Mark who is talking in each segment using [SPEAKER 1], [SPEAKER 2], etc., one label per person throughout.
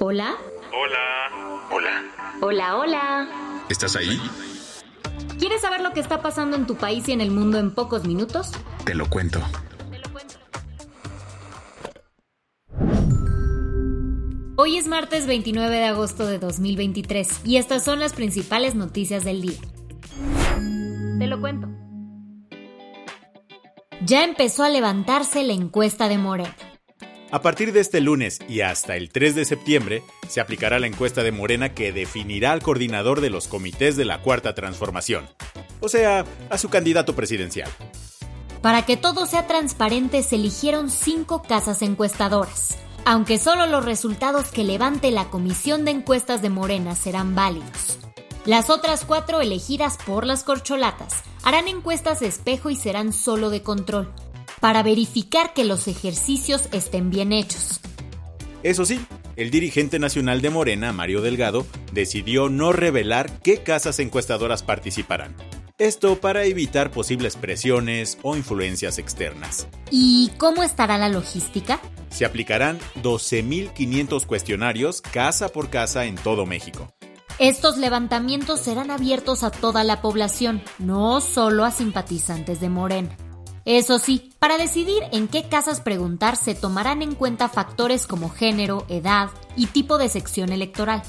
[SPEAKER 1] Hola.
[SPEAKER 2] Hola.
[SPEAKER 3] Hola.
[SPEAKER 1] Hola, hola.
[SPEAKER 3] ¿Estás ahí?
[SPEAKER 1] ¿Quieres saber lo que está pasando en tu país y en el mundo en pocos minutos?
[SPEAKER 3] Te lo cuento.
[SPEAKER 1] Hoy es martes 29 de agosto de 2023 y estas son las principales noticias del día. Te lo cuento. Ya empezó a levantarse la encuesta de Morena.
[SPEAKER 2] A partir de este lunes y hasta el 3 de septiembre, se aplicará la encuesta de Morena que definirá al coordinador de los comités de la Cuarta Transformación, o sea, a su candidato presidencial.
[SPEAKER 1] Para que todo sea transparente, se eligieron cinco casas encuestadoras, aunque solo los resultados que levante la Comisión de Encuestas de Morena serán válidos. Las otras cuatro, elegidas por las corcholatas, harán encuestas de espejo y serán solo de control para verificar que los ejercicios estén bien hechos.
[SPEAKER 2] Eso sí, el dirigente nacional de Morena, Mario Delgado, decidió no revelar qué casas encuestadoras participarán. Esto para evitar posibles presiones o influencias externas.
[SPEAKER 1] ¿Y cómo estará la logística?
[SPEAKER 2] Se aplicarán 12.500 cuestionarios casa por casa en todo México.
[SPEAKER 1] Estos levantamientos serán abiertos a toda la población, no solo a simpatizantes de Morena. Eso sí, para decidir en qué casas preguntar se tomarán en cuenta factores como género, edad y tipo de sección electoral,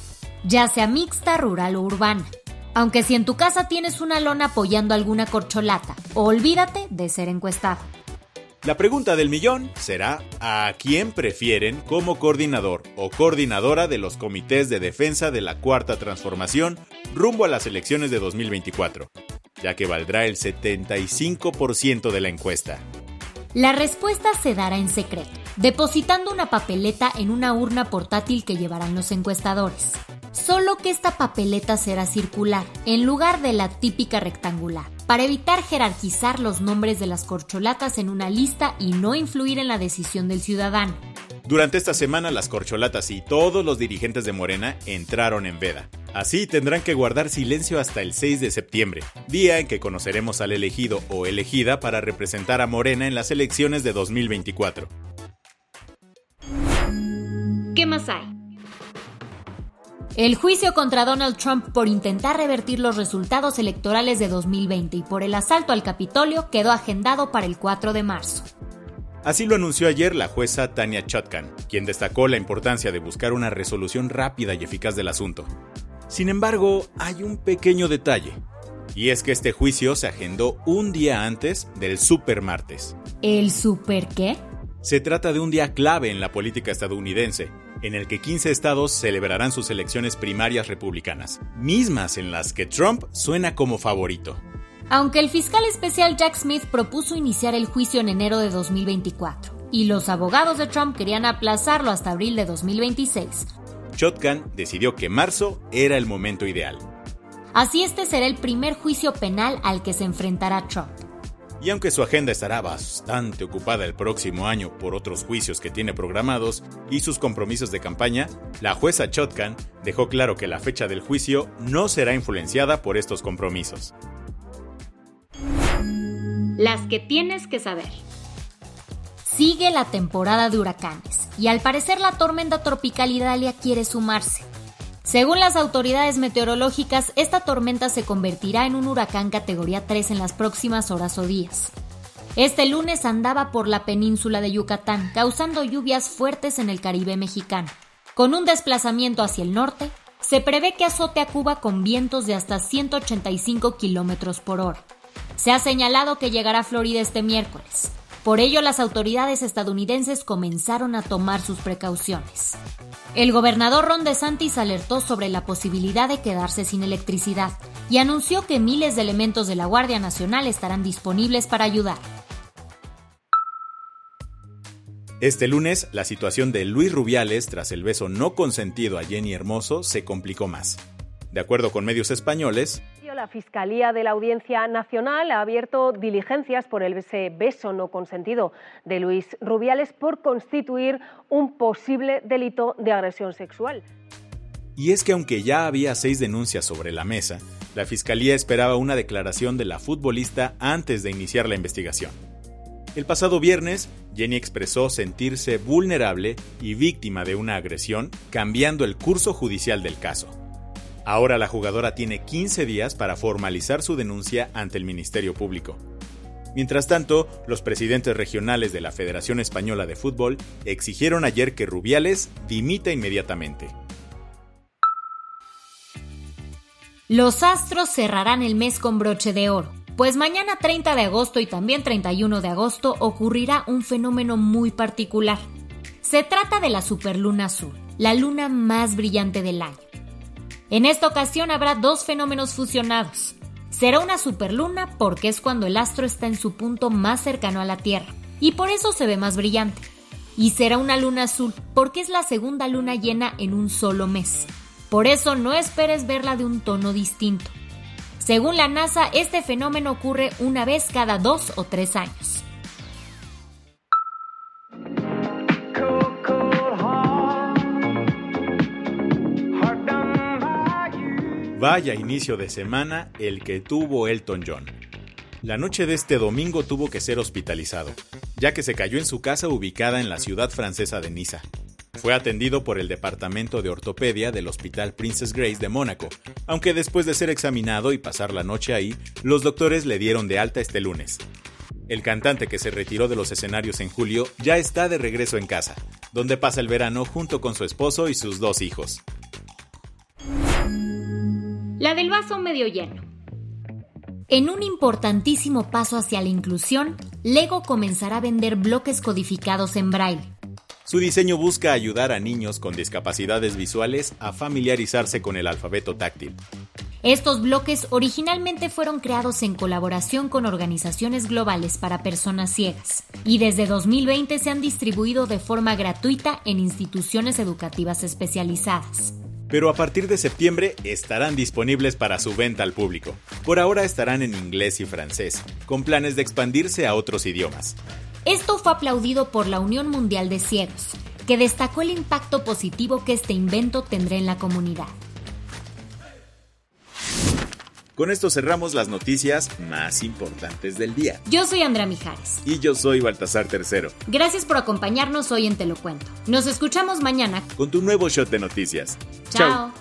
[SPEAKER 1] ya sea mixta, rural o urbana. Aunque si en tu casa tienes una lona apoyando alguna corcholata, olvídate de ser encuestado.
[SPEAKER 2] La pregunta del millón será ¿a quién prefieren como coordinador o coordinadora de los comités de defensa de la Cuarta Transformación rumbo a las elecciones de 2024? Ya que valdrá el 75% de la encuesta.
[SPEAKER 1] La respuesta se dará en secreto, depositando una papeleta en una urna portátil que llevarán los encuestadores. Solo que esta papeleta será circular, en lugar de la típica rectangular, para evitar jerarquizar los nombres de las corcholatas en una lista y no influir en la decisión del ciudadano.
[SPEAKER 2] Durante esta semana las corcholatas y todos los dirigentes de Morena entraron en veda. Así tendrán que guardar silencio hasta el 6 de septiembre, día en que conoceremos al elegido o elegida para representar a Morena en las elecciones de 2024.
[SPEAKER 1] ¿Qué más hay? El juicio contra Donald Trump por intentar revertir los resultados electorales de 2020 y por el asalto al Capitolio quedó agendado para el 4 de marzo.
[SPEAKER 2] Así lo anunció ayer la jueza Tania Chutkan, quien destacó la importancia de buscar una resolución rápida y eficaz del asunto. Sin embargo, hay un pequeño detalle. Y es que este juicio se agendó un día antes del Super Martes.
[SPEAKER 1] ¿El Super qué?
[SPEAKER 2] Se trata de un día clave en la política estadounidense, en el que 15 estados celebrarán sus elecciones primarias republicanas, mismas en las que Trump suena como favorito.
[SPEAKER 1] Aunque el fiscal especial Jack Smith propuso iniciar el juicio en enero de 2024, y los abogados de Trump querían aplazarlo hasta abril de 2026,
[SPEAKER 2] Shotgun decidió que marzo era el momento ideal.
[SPEAKER 1] Así este será el primer juicio penal al que se enfrentará Trump.
[SPEAKER 2] Y aunque su agenda estará bastante ocupada el próximo año por otros juicios que tiene programados y sus compromisos de campaña, la jueza Shotgun dejó claro que la fecha del juicio no será influenciada por estos compromisos.
[SPEAKER 1] Las que tienes que saber. Sigue la temporada de huracanes y al parecer la tormenta tropical Idalia quiere sumarse. Según las autoridades meteorológicas, esta tormenta se convertirá en un huracán categoría 3 en las próximas horas o días. Este lunes andaba por la península de Yucatán, causando lluvias fuertes en el Caribe mexicano. Con un desplazamiento hacia el norte, se prevé que azote a Cuba con vientos de hasta 185 kilómetros por hora. Se ha señalado que llegará a Florida este miércoles. Por ello, las autoridades estadounidenses comenzaron a tomar sus precauciones. El gobernador Ron DeSantis alertó sobre la posibilidad de quedarse sin electricidad y anunció que miles de elementos de la Guardia Nacional estarán disponibles para ayudar.
[SPEAKER 2] Este lunes, la situación de Luis Rubiales tras el beso no consentido a Jenny Hermoso se complicó más. De acuerdo con medios españoles,
[SPEAKER 3] la Fiscalía de la Audiencia Nacional ha abierto diligencias por el beso no consentido de Luis Rubiales por constituir un posible delito de agresión sexual.
[SPEAKER 2] Y es que aunque ya había seis denuncias sobre la mesa, la Fiscalía esperaba una declaración de la futbolista antes de iniciar la investigación. El pasado viernes, Jenny expresó sentirse vulnerable y víctima de una agresión, cambiando el curso judicial del caso. Ahora la jugadora tiene 15 días para formalizar su denuncia ante el Ministerio Público. Mientras tanto, los presidentes regionales de la Federación Española de Fútbol exigieron ayer que Rubiales dimita inmediatamente.
[SPEAKER 1] Los Astros cerrarán el mes con broche de oro, pues mañana 30 de agosto y también 31 de agosto ocurrirá un fenómeno muy particular. Se trata de la superluna azul, la luna más brillante del año. En esta ocasión habrá dos fenómenos fusionados. Será una superluna porque es cuando el astro está en su punto más cercano a la Tierra y por eso se ve más brillante. Y será una luna azul porque es la segunda luna llena en un solo mes. Por eso no esperes verla de un tono distinto. Según la NASA, este fenómeno ocurre una vez cada dos o tres años.
[SPEAKER 2] Vaya inicio de semana el que tuvo Elton John. La noche de este domingo tuvo que ser hospitalizado, ya que se cayó en su casa ubicada en la ciudad francesa de Niza. Fue atendido por el Departamento de Ortopedia del Hospital Princess Grace de Mónaco, aunque después de ser examinado y pasar la noche ahí, los doctores le dieron de alta este lunes. El cantante que se retiró de los escenarios en julio ya está de regreso en casa, donde pasa el verano junto con su esposo y sus dos hijos.
[SPEAKER 1] La del vaso medio lleno. En un importantísimo paso hacia la inclusión, Lego comenzará a vender bloques codificados en braille.
[SPEAKER 2] Su diseño busca ayudar a niños con discapacidades visuales a familiarizarse con el alfabeto táctil.
[SPEAKER 1] Estos bloques originalmente fueron creados en colaboración con organizaciones globales para personas ciegas y desde 2020 se han distribuido de forma gratuita en instituciones educativas especializadas
[SPEAKER 2] pero a partir de septiembre estarán disponibles para su venta al público. Por ahora estarán en inglés y francés, con planes de expandirse a otros idiomas.
[SPEAKER 1] Esto fue aplaudido por la Unión Mundial de Ciegos, que destacó el impacto positivo que este invento tendrá en la comunidad.
[SPEAKER 2] Con esto cerramos las noticias más importantes del día.
[SPEAKER 1] Yo soy Andrea Mijares.
[SPEAKER 2] Y yo soy Baltasar Tercero.
[SPEAKER 1] Gracias por acompañarnos hoy en Te lo Cuento. Nos escuchamos mañana
[SPEAKER 2] con tu nuevo shot de noticias.
[SPEAKER 1] Chao.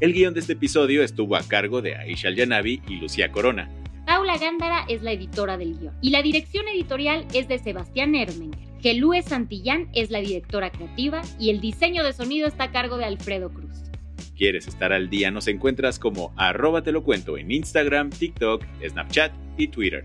[SPEAKER 2] El guion de este episodio estuvo a cargo de Aisha Yanavi y Lucía Corona.
[SPEAKER 1] Paula Gándara es la editora del guion y la dirección editorial es de Sebastián Ermenger. Gelúe Santillán es la directora creativa y el diseño de sonido está a cargo de Alfredo Cruz.
[SPEAKER 2] ¿Quieres estar al día? Nos encuentras como arroba te lo cuento en Instagram, TikTok, Snapchat y Twitter.